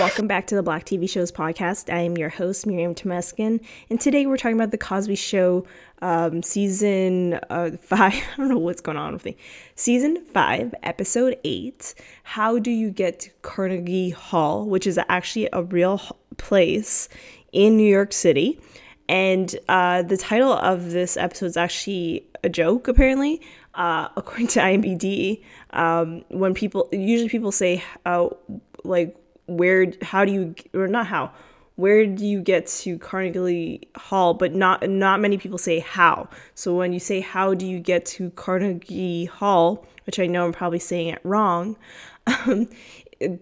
Welcome back to the Black TV Shows podcast. I am your host, Miriam Temeskin, and today we're talking about The Cosby Show um, season uh, five. I don't know what's going on with me. Season five, episode eight. How do you get to Carnegie Hall, which is actually a real place in New York City? And uh, the title of this episode is actually a joke, apparently, uh, according to IMDb. Um, when people usually people say, uh, like, where, how do you, or not how, where do you get to Carnegie Hall? But not not many people say how. So when you say how do you get to Carnegie Hall, which I know I'm probably saying it wrong, um,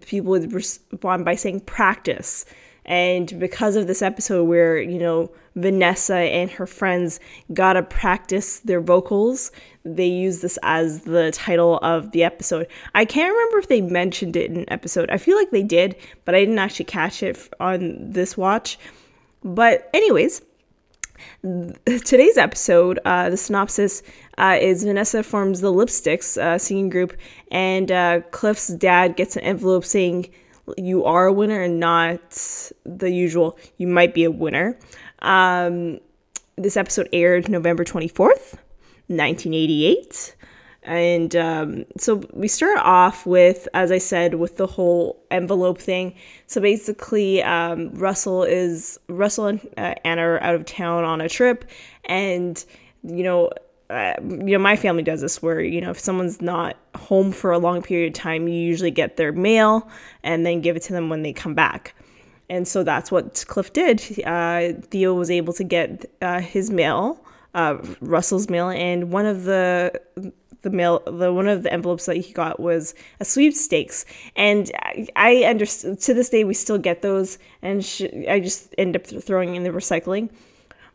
people would respond by saying practice. And because of this episode where, you know, Vanessa and her friends gotta practice their vocals, they use this as the title of the episode. I can't remember if they mentioned it in episode. I feel like they did, but I didn't actually catch it on this watch. But, anyways, today's episode, uh, the synopsis uh, is Vanessa forms the Lipsticks uh, singing group, and uh, Cliff's dad gets an envelope saying, you are a winner and not the usual you might be a winner. Um, this episode aired November 24th, 1988. And um, so we start off with, as I said, with the whole envelope thing. So basically, um, Russell is Russell and uh, Anna are out of town on a trip, and you know uh, you know, my family does this where, you know, if someone's not home for a long period of time, you usually get their mail and then give it to them when they come back. And so that's what Cliff did. Uh, Theo was able to get uh, his mail, uh, Russell's mail, and one of the the mail, the one of the envelopes that he got was a sweepstakes. And I, I understand to this day we still get those, and sh- I just end up throwing in the recycling.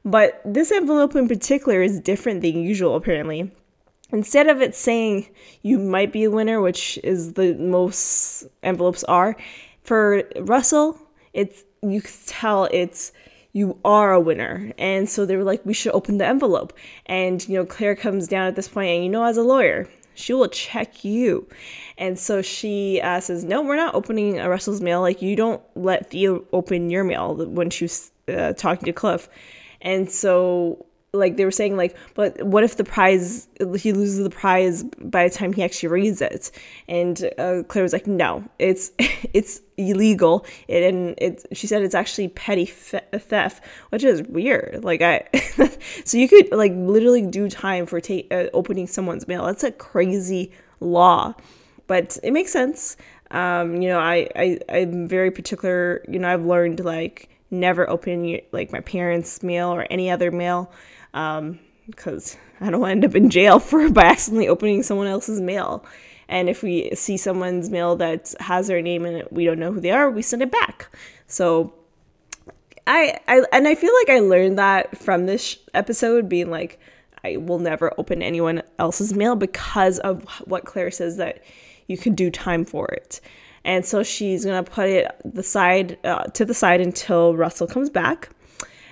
But this envelope in particular is different than usual, apparently. Instead of it saying you might be a winner, which is the most envelopes are, for Russell, it's you can tell it's you are a winner. And so they were like, we should open the envelope. And you know, Claire comes down at this point, and you know, as a lawyer, she will check you. And so she uh, says, No, we're not opening a Russell's mail. Like, you don't let Theo open your mail when she's uh, talking to Cliff. And so like they were saying like but what if the prize he loses the prize by the time he actually reads it? And uh, claire was like no it's it's illegal. It, and it she said it's actually petty theft which is weird. Like i so you could like literally do time for ta- uh, opening someone's mail. That's a crazy law but it makes sense. Um you know i i i'm very particular. You know i've learned like never open like my parents' mail or any other mail because um, I don't want to end up in jail for by accidentally opening someone else's mail. And if we see someone's mail that has their name it, we don't know who they are, we send it back. So I, I and I feel like I learned that from this episode, being like, I will never open anyone else's mail because of what Claire says that you can do time for it and so she's gonna put it the side uh, to the side until Russell comes back.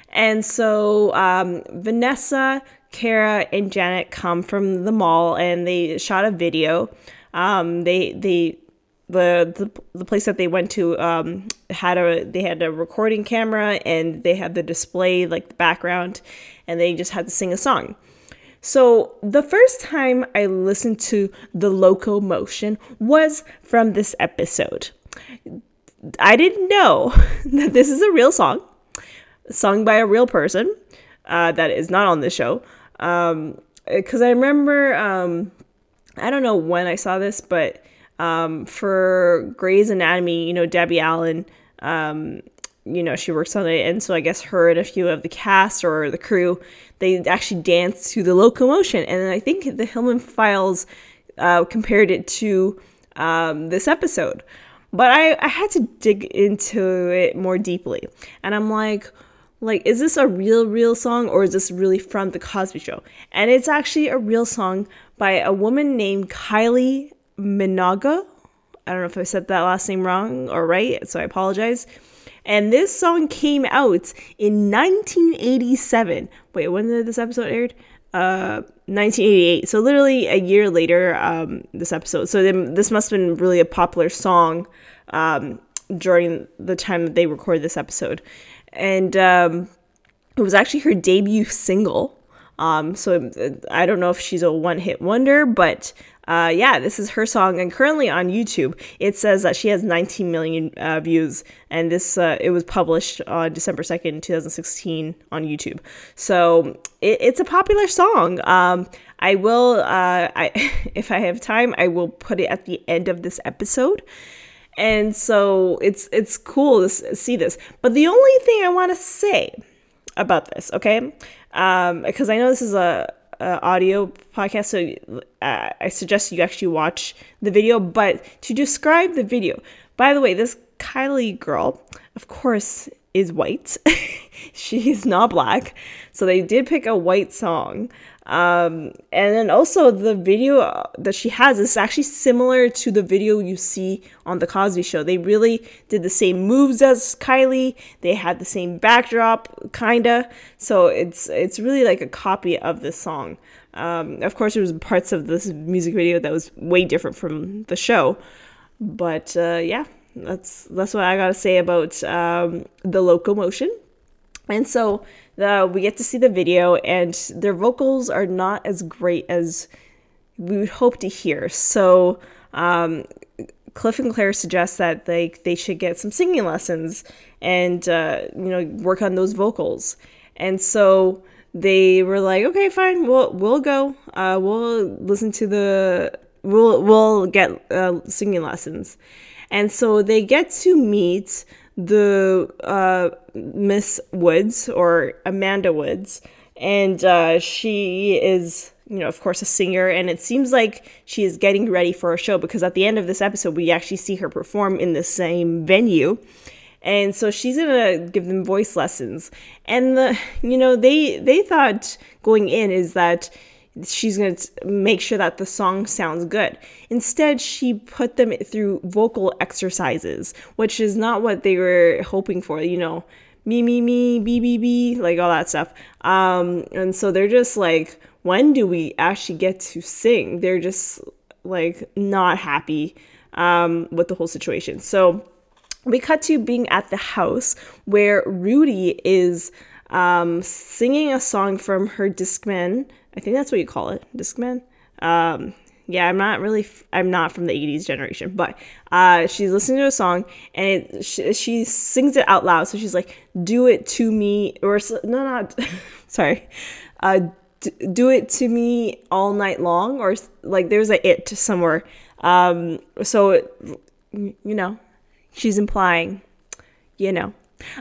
And so um, Vanessa, Kara, and Janet come from the mall, and they shot a video. Um, they they the, the the place that they went to um, had a they had a recording camera and they had the display like the background, and they just had to sing a song. So, the first time I listened to The Locomotion was from this episode. I didn't know that this is a real song, sung by a real person uh, that is not on the show. Because um, I remember, um, I don't know when I saw this, but um, for Grey's Anatomy, you know, Debbie Allen um, you know, she works on it. And so I guess her and a few of the cast or the crew, they actually danced to the locomotion. And I think the Hillman Files uh, compared it to um, this episode. But I, I had to dig into it more deeply. And I'm like, like, is this a real, real song or is this really from The Cosby Show? And it's actually a real song by a woman named Kylie Minogue. I don't know if I said that last name wrong or right, so I apologize. And this song came out in 1987. Wait, when did this episode aired? Uh, 1988. So literally a year later, um, this episode. So then this must have been really a popular song, um, during the time that they recorded this episode. And um, it was actually her debut single. Um, so I don't know if she's a one hit wonder, but uh, yeah, this is her song, and currently on YouTube, it says that she has 19 million uh, views, and this uh, it was published on December 2nd, 2016, on YouTube. So it, it's a popular song. Um, I will, uh, I if I have time, I will put it at the end of this episode. And so it's it's cool to see this. But the only thing I want to say about this, okay, um, because I know this is a uh, audio podcast, so uh, I suggest you actually watch the video. But to describe the video, by the way, this Kylie girl, of course, is white. She's not black. So they did pick a white song. Um, and then also the video that she has is actually similar to the video you see on the Cosby Show. They really did the same moves as Kylie. They had the same backdrop, kinda. So it's it's really like a copy of this song. Um, of course, there was parts of this music video that was way different from the show, but uh, yeah, that's that's what I gotta say about um, the locomotion. And so the, we get to see the video, and their vocals are not as great as we would hope to hear. So um, Cliff and Claire suggest that they they should get some singing lessons and uh, you know work on those vocals. And so they were like, okay, fine, we'll we'll go. Uh, we'll listen to the we'll we'll get uh, singing lessons. And so they get to meet the uh, Miss Woods or Amanda Woods, and uh, she is, you know, of course, a singer, and it seems like she is getting ready for a show because at the end of this episode, we actually see her perform in the same venue. And so she's gonna give them voice lessons, and the you know they they thought going in is that she's going to make sure that the song sounds good. Instead, she put them through vocal exercises, which is not what they were hoping for, you know, me, me, me, b, b, b, like all that stuff. Um, and so they're just like, when do we actually get to sing? They're just like not happy um, with the whole situation. So we cut to being at the house where Rudy is um, singing a song from her Discman I think that's what you call it, Discman. Um, yeah, I'm not really, f- I'm not from the 80s generation, but uh, she's listening to a song and it, she, she, sings it out loud. So she's like, do it to me, or no, not, sorry, uh, d- do it to me all night long, or like there's a it somewhere. Um, so, it, you know, she's implying, you know.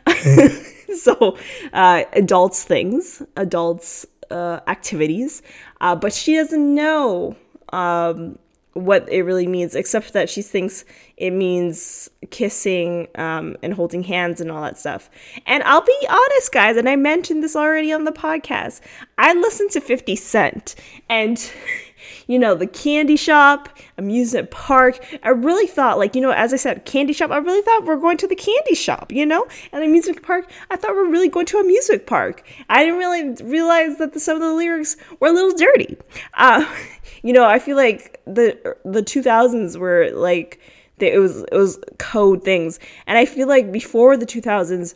so, uh, adults things, adults uh, activities, uh, but she doesn't know um, what it really means, except that she thinks it means kissing um, and holding hands and all that stuff. And I'll be honest, guys, and I mentioned this already on the podcast. I listened to 50 Cent, and you know, the candy shop, amusement park. I really thought, like, you know, as I said, candy shop, I really thought we are going to the candy shop, you know? And amusement park, I thought we are really going to a music park. I didn't really realize that the, some of the lyrics were a little dirty. Uh, you know, I feel like the the 2000s were like, it was it was code things. And I feel like before the 2000s,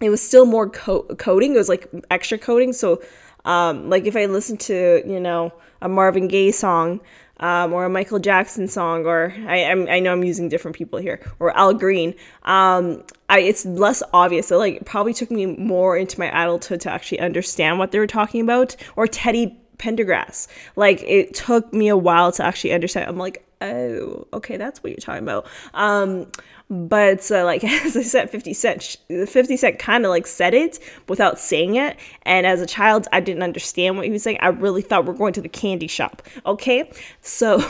it was still more co- coding. It was like extra coding. So, um, like if I listen to, you know, a Marvin Gaye song um, or a Michael Jackson song, or I, I'm, i know I'm using different people here, or Al Green, um, I, it's less obvious. So like, it probably took me more into my adulthood to actually understand what they were talking about. Or Teddy Pendergrass, like it took me a while to actually understand. I'm like, oh, okay, that's what you're talking about. Um, but uh, like as I said, 50 Cent, 50 Cent kind of like said it without saying it. And as a child, I didn't understand what he was saying. I really thought we're going to the candy shop. Okay, so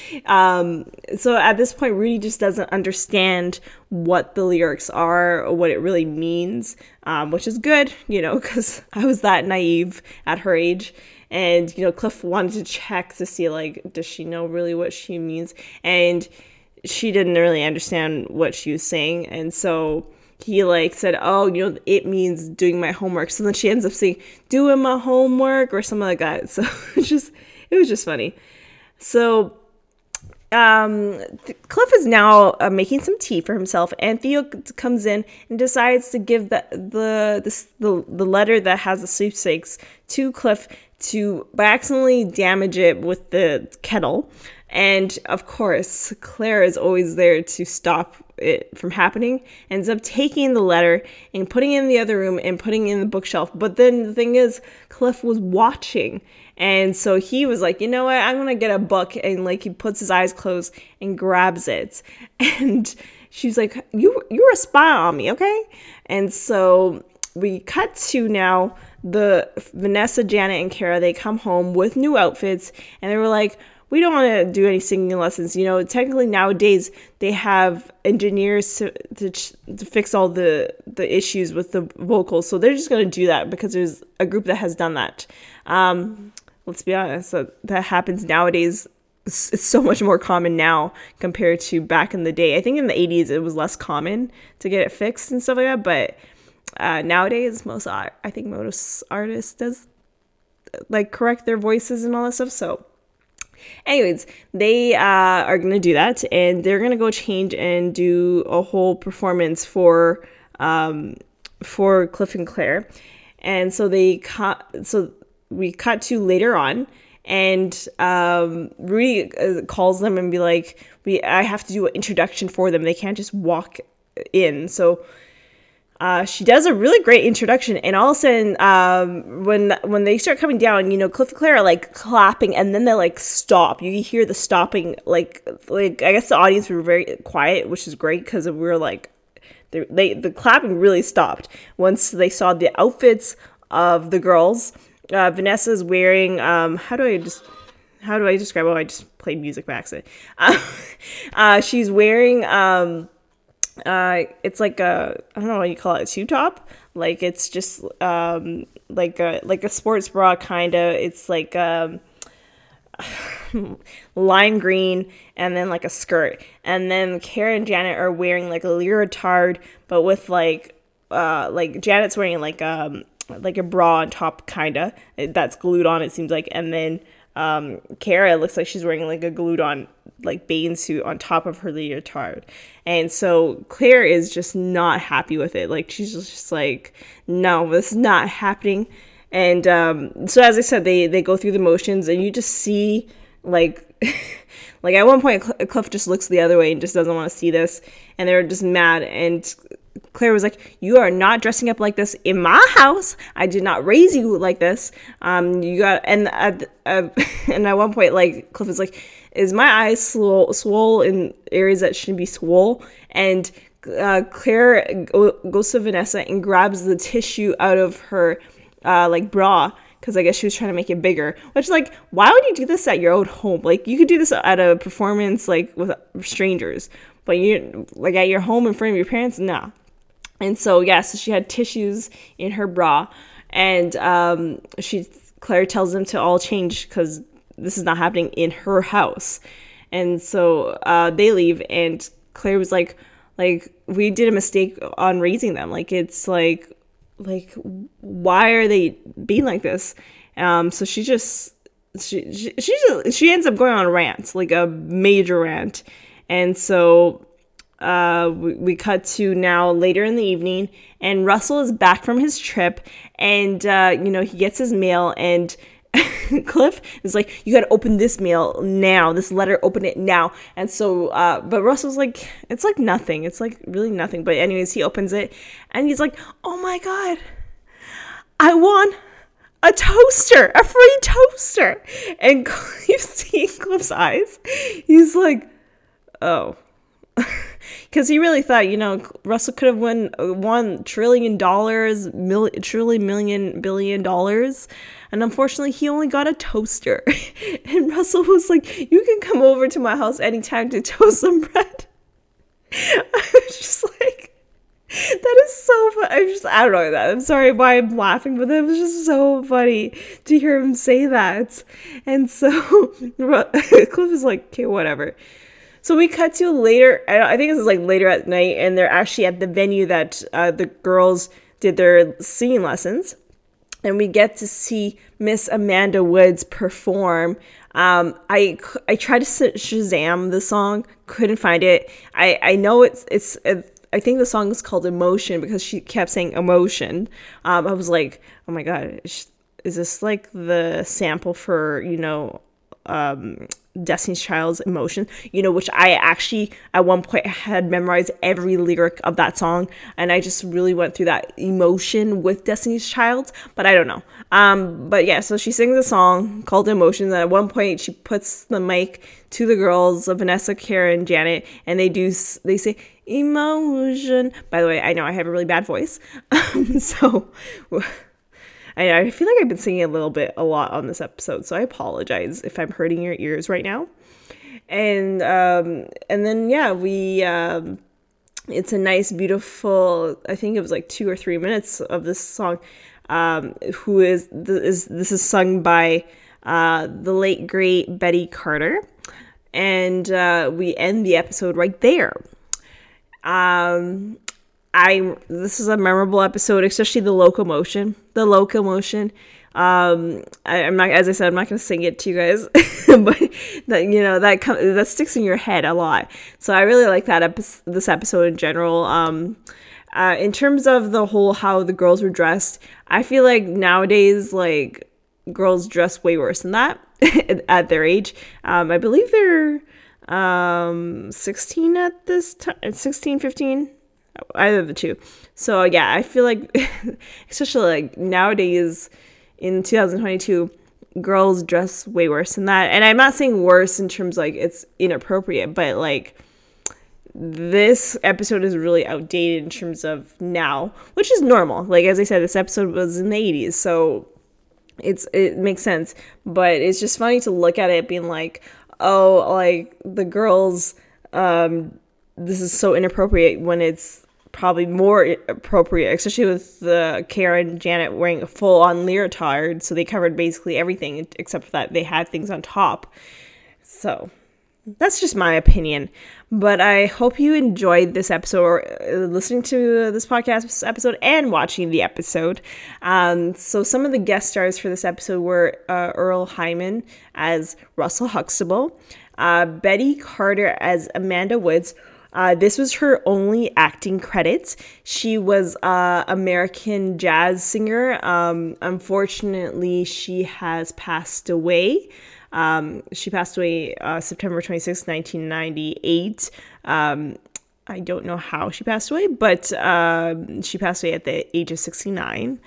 um, so at this point, Rudy just doesn't understand what the lyrics are or what it really means, um, which is good, you know, because I was that naive at her age and you know cliff wanted to check to see like does she know really what she means? And she didn't really understand what she was saying. And so he like said oh you know it means doing my homework. So then she ends up saying doing my homework or something like that. So it's just it was just funny. So um, Cliff is now uh, making some tea for himself, and Theo comes in and decides to give the the the, the, letter that has the sweepstakes to Cliff to by accidentally damage it with the kettle. And of course, Claire is always there to stop it from happening. Ends up taking the letter and putting it in the other room and putting it in the bookshelf. But then the thing is, Cliff was watching and so he was like, you know what? I'm gonna get a book, and like he puts his eyes closed and grabs it, and she's like, you you're a spy on me, okay? And so we cut to now the Vanessa, Janet, and Kara. They come home with new outfits, and they were like, we don't want to do any singing lessons. You know, technically nowadays they have engineers to, to, to, fix all the, the issues with the vocals. So they're just going to do that because there's a group that has done that. Um, let's be honest, that, that happens nowadays. It's so much more common now compared to back in the day. I think in the 80s it was less common to get it fixed and stuff like that, but uh, nowadays most I think most artists does like correct their voices and all that stuff. So anyways they uh, are gonna do that and they're gonna go change and do a whole performance for um, for cliff and claire and so they cut so we cut to later on and um, Rudy uh, calls them and be like, "We, I have to do an introduction for them. They can't just walk in." So uh, she does a really great introduction, and all of a sudden, um, when when they start coming down, you know, Cliff and Claire are like clapping, and then they like stop. You hear the stopping, like like I guess the audience were very quiet, which is great because we were like, they, the clapping really stopped once they saw the outfits of the girls uh, Vanessa's wearing um, how do I just how do I describe? Oh, I just played music by accident. Uh, uh, she's wearing um, uh, it's like a I don't know what you call it, a two top. Like it's just um, like a like a sports bra kind of. It's like um, lime green and then like a skirt. And then Kara and Janet are wearing like a leotard, but with like uh like Janet's wearing like um like a bra on top, kinda. That's glued on, it seems like. And then um, Kara looks like she's wearing like a glued on like Bane suit on top of her leotard. And so Claire is just not happy with it. Like she's just like, no, this is not happening. And um, so as I said, they they go through the motions, and you just see like. like at one point, Cliff just looks the other way and just doesn't want to see this, and they're just mad. And Claire was like, "You are not dressing up like this in my house. I did not raise you like this. Um, you got." And at uh, and at one point, like Cliff is like, "Is my eyes swole, swole in areas that shouldn't be swole?" And uh, Claire go, goes to Vanessa and grabs the tissue out of her uh, like bra because I guess she was trying to make it bigger. Which like, why would you do this at your own home? Like you could do this at a performance like with strangers, but you like at your home in front of your parents, nah. And so, yes, she had tissues in her bra, and um, she Claire tells them to all change because this is not happening in her house. And so uh, they leave, and Claire was like, like we did a mistake on raising them. Like it's like, like why are they being like this? Um, so she just she she she, she ends up going on a rant, like a major rant, and so uh, we, we, cut to now later in the evening, and Russell is back from his trip, and uh, you know he gets his mail, and Cliff is like, "You got to open this mail now. This letter, open it now." And so, uh, but Russell's like, "It's like nothing. It's like really nothing." But anyways, he opens it, and he's like, "Oh my god, I won." a toaster, a free toaster. And you see Cliff's eyes. He's like, oh, because he really thought, you know, Russell could have won one trillion dollars, mil- trillion million billion dollars, and unfortunately, he only got a toaster. and Russell was like, "You can come over to my house anytime to toast some bread." I was just like, "That is so funny." I'm just, I don't know that. I'm sorry why I'm laughing, but it was just so funny to hear him say that. And so Cliff is like, "Okay, whatever." So we cut to later. I think this is like later at night, and they're actually at the venue that uh, the girls did their singing lessons. and we get to see Miss Amanda Woods perform. Um, I I tried to Shazam the song, couldn't find it. I I know it's it's. I think the song is called Emotion because she kept saying emotion. Um, I was like, oh my god, is this like the sample for you know um, Destiny's Child's Emotion, you know, which I actually at one point had memorized every lyric of that song, and I just really went through that emotion with Destiny's Child, but I don't know. Um, but yeah, so she sings a song called Emotions, and at one point she puts the mic to the girls, Vanessa, Karen, Janet, and they do they say emotion. By the way, I know I have a really bad voice, so. I, I feel like I've been singing a little bit a lot on this episode, so I apologize if I'm hurting your ears right now. And um, and then yeah, we um, it's a nice, beautiful. I think it was like two or three minutes of this song. Um, who is is this is sung by uh, the late great Betty Carter, and uh, we end the episode right there. Um, I this is a memorable episode, especially the locomotion. The locomotion. Um, I, am not, as I said, I'm not gonna sing it to you guys, but that you know that com- that sticks in your head a lot. So I really like that this episode in general. Um, uh, in terms of the whole how the girls were dressed, I feel like nowadays like girls dress way worse than that at their age. Um, I believe they're um 16 at this time 16 15 either of the two. So yeah, I feel like especially like nowadays in 2022 girls dress way worse than that. And I'm not saying worse in terms like it's inappropriate, but like this episode is really outdated in terms of now, which is normal. Like as I said, this episode was in the 80s, so it's it makes sense. But it's just funny to look at it being like, oh, like the girls um this is so inappropriate when it's probably more appropriate, especially with the Karen Janet wearing a full on leotard. So they covered basically everything except for that they had things on top. So that's just my opinion. But I hope you enjoyed this episode, or uh, listening to this podcast episode, and watching the episode. Um, so, some of the guest stars for this episode were uh, Earle Hyman as Russell Huxtable, uh, Betty Carter as Amanda Woods, uh, this was her only acting credit. She was an American jazz singer. Um, unfortunately, she has passed away. Um, she passed away uh, September 26, 1998. Um, I don't know how she passed away, but uh, she passed away at the age of 69.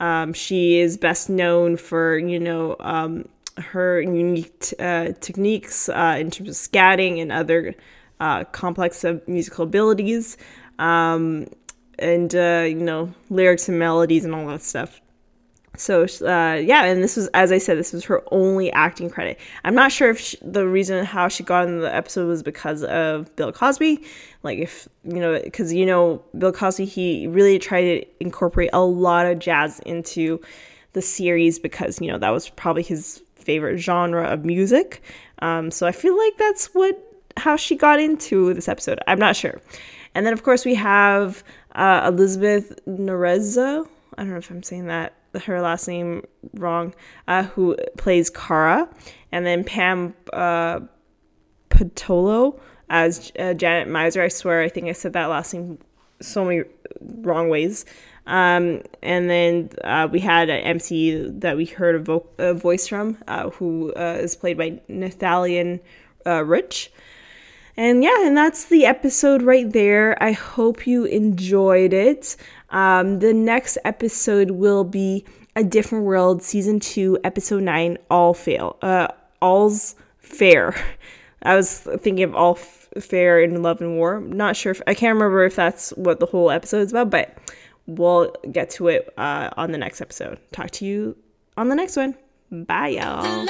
Um, she is best known for, you know, um, her unique t- uh, techniques uh, in terms of scatting and other uh, complex of musical abilities, um, and uh, you know lyrics and melodies and all that stuff. So uh, yeah, and this was, as I said, this was her only acting credit. I'm not sure if she, the reason how she got in the episode was because of Bill Cosby, like if you know, because you know Bill Cosby, he really tried to incorporate a lot of jazz into the series because you know that was probably his favorite genre of music. Um, so I feel like that's what how she got into this episode. I'm not sure. And then, of course, we have uh, Elizabeth Nerezzo. I don't know if I'm saying that her last name wrong. Uh, who plays Kara, and then Pam uh, Patolo as uh, Janet Meiser. I swear, I think I said that last name so many wrong ways. Um, and then uh, we had an MC that we heard a, vo- a voice from, uh, who uh, is played by Nathalian uh, Rich. And yeah, and that's the episode right there. I hope you enjoyed it. Um, the next episode will be A Different World, Season 2, Episode 9, All Fail. Uh, All's Fair. I was thinking of All Fair in Love and War. I'm Not sure if, I can't remember if that's what the whole episode is about, but we'll get to it uh, on the next episode. Talk to you on the next one. Bye, y'all.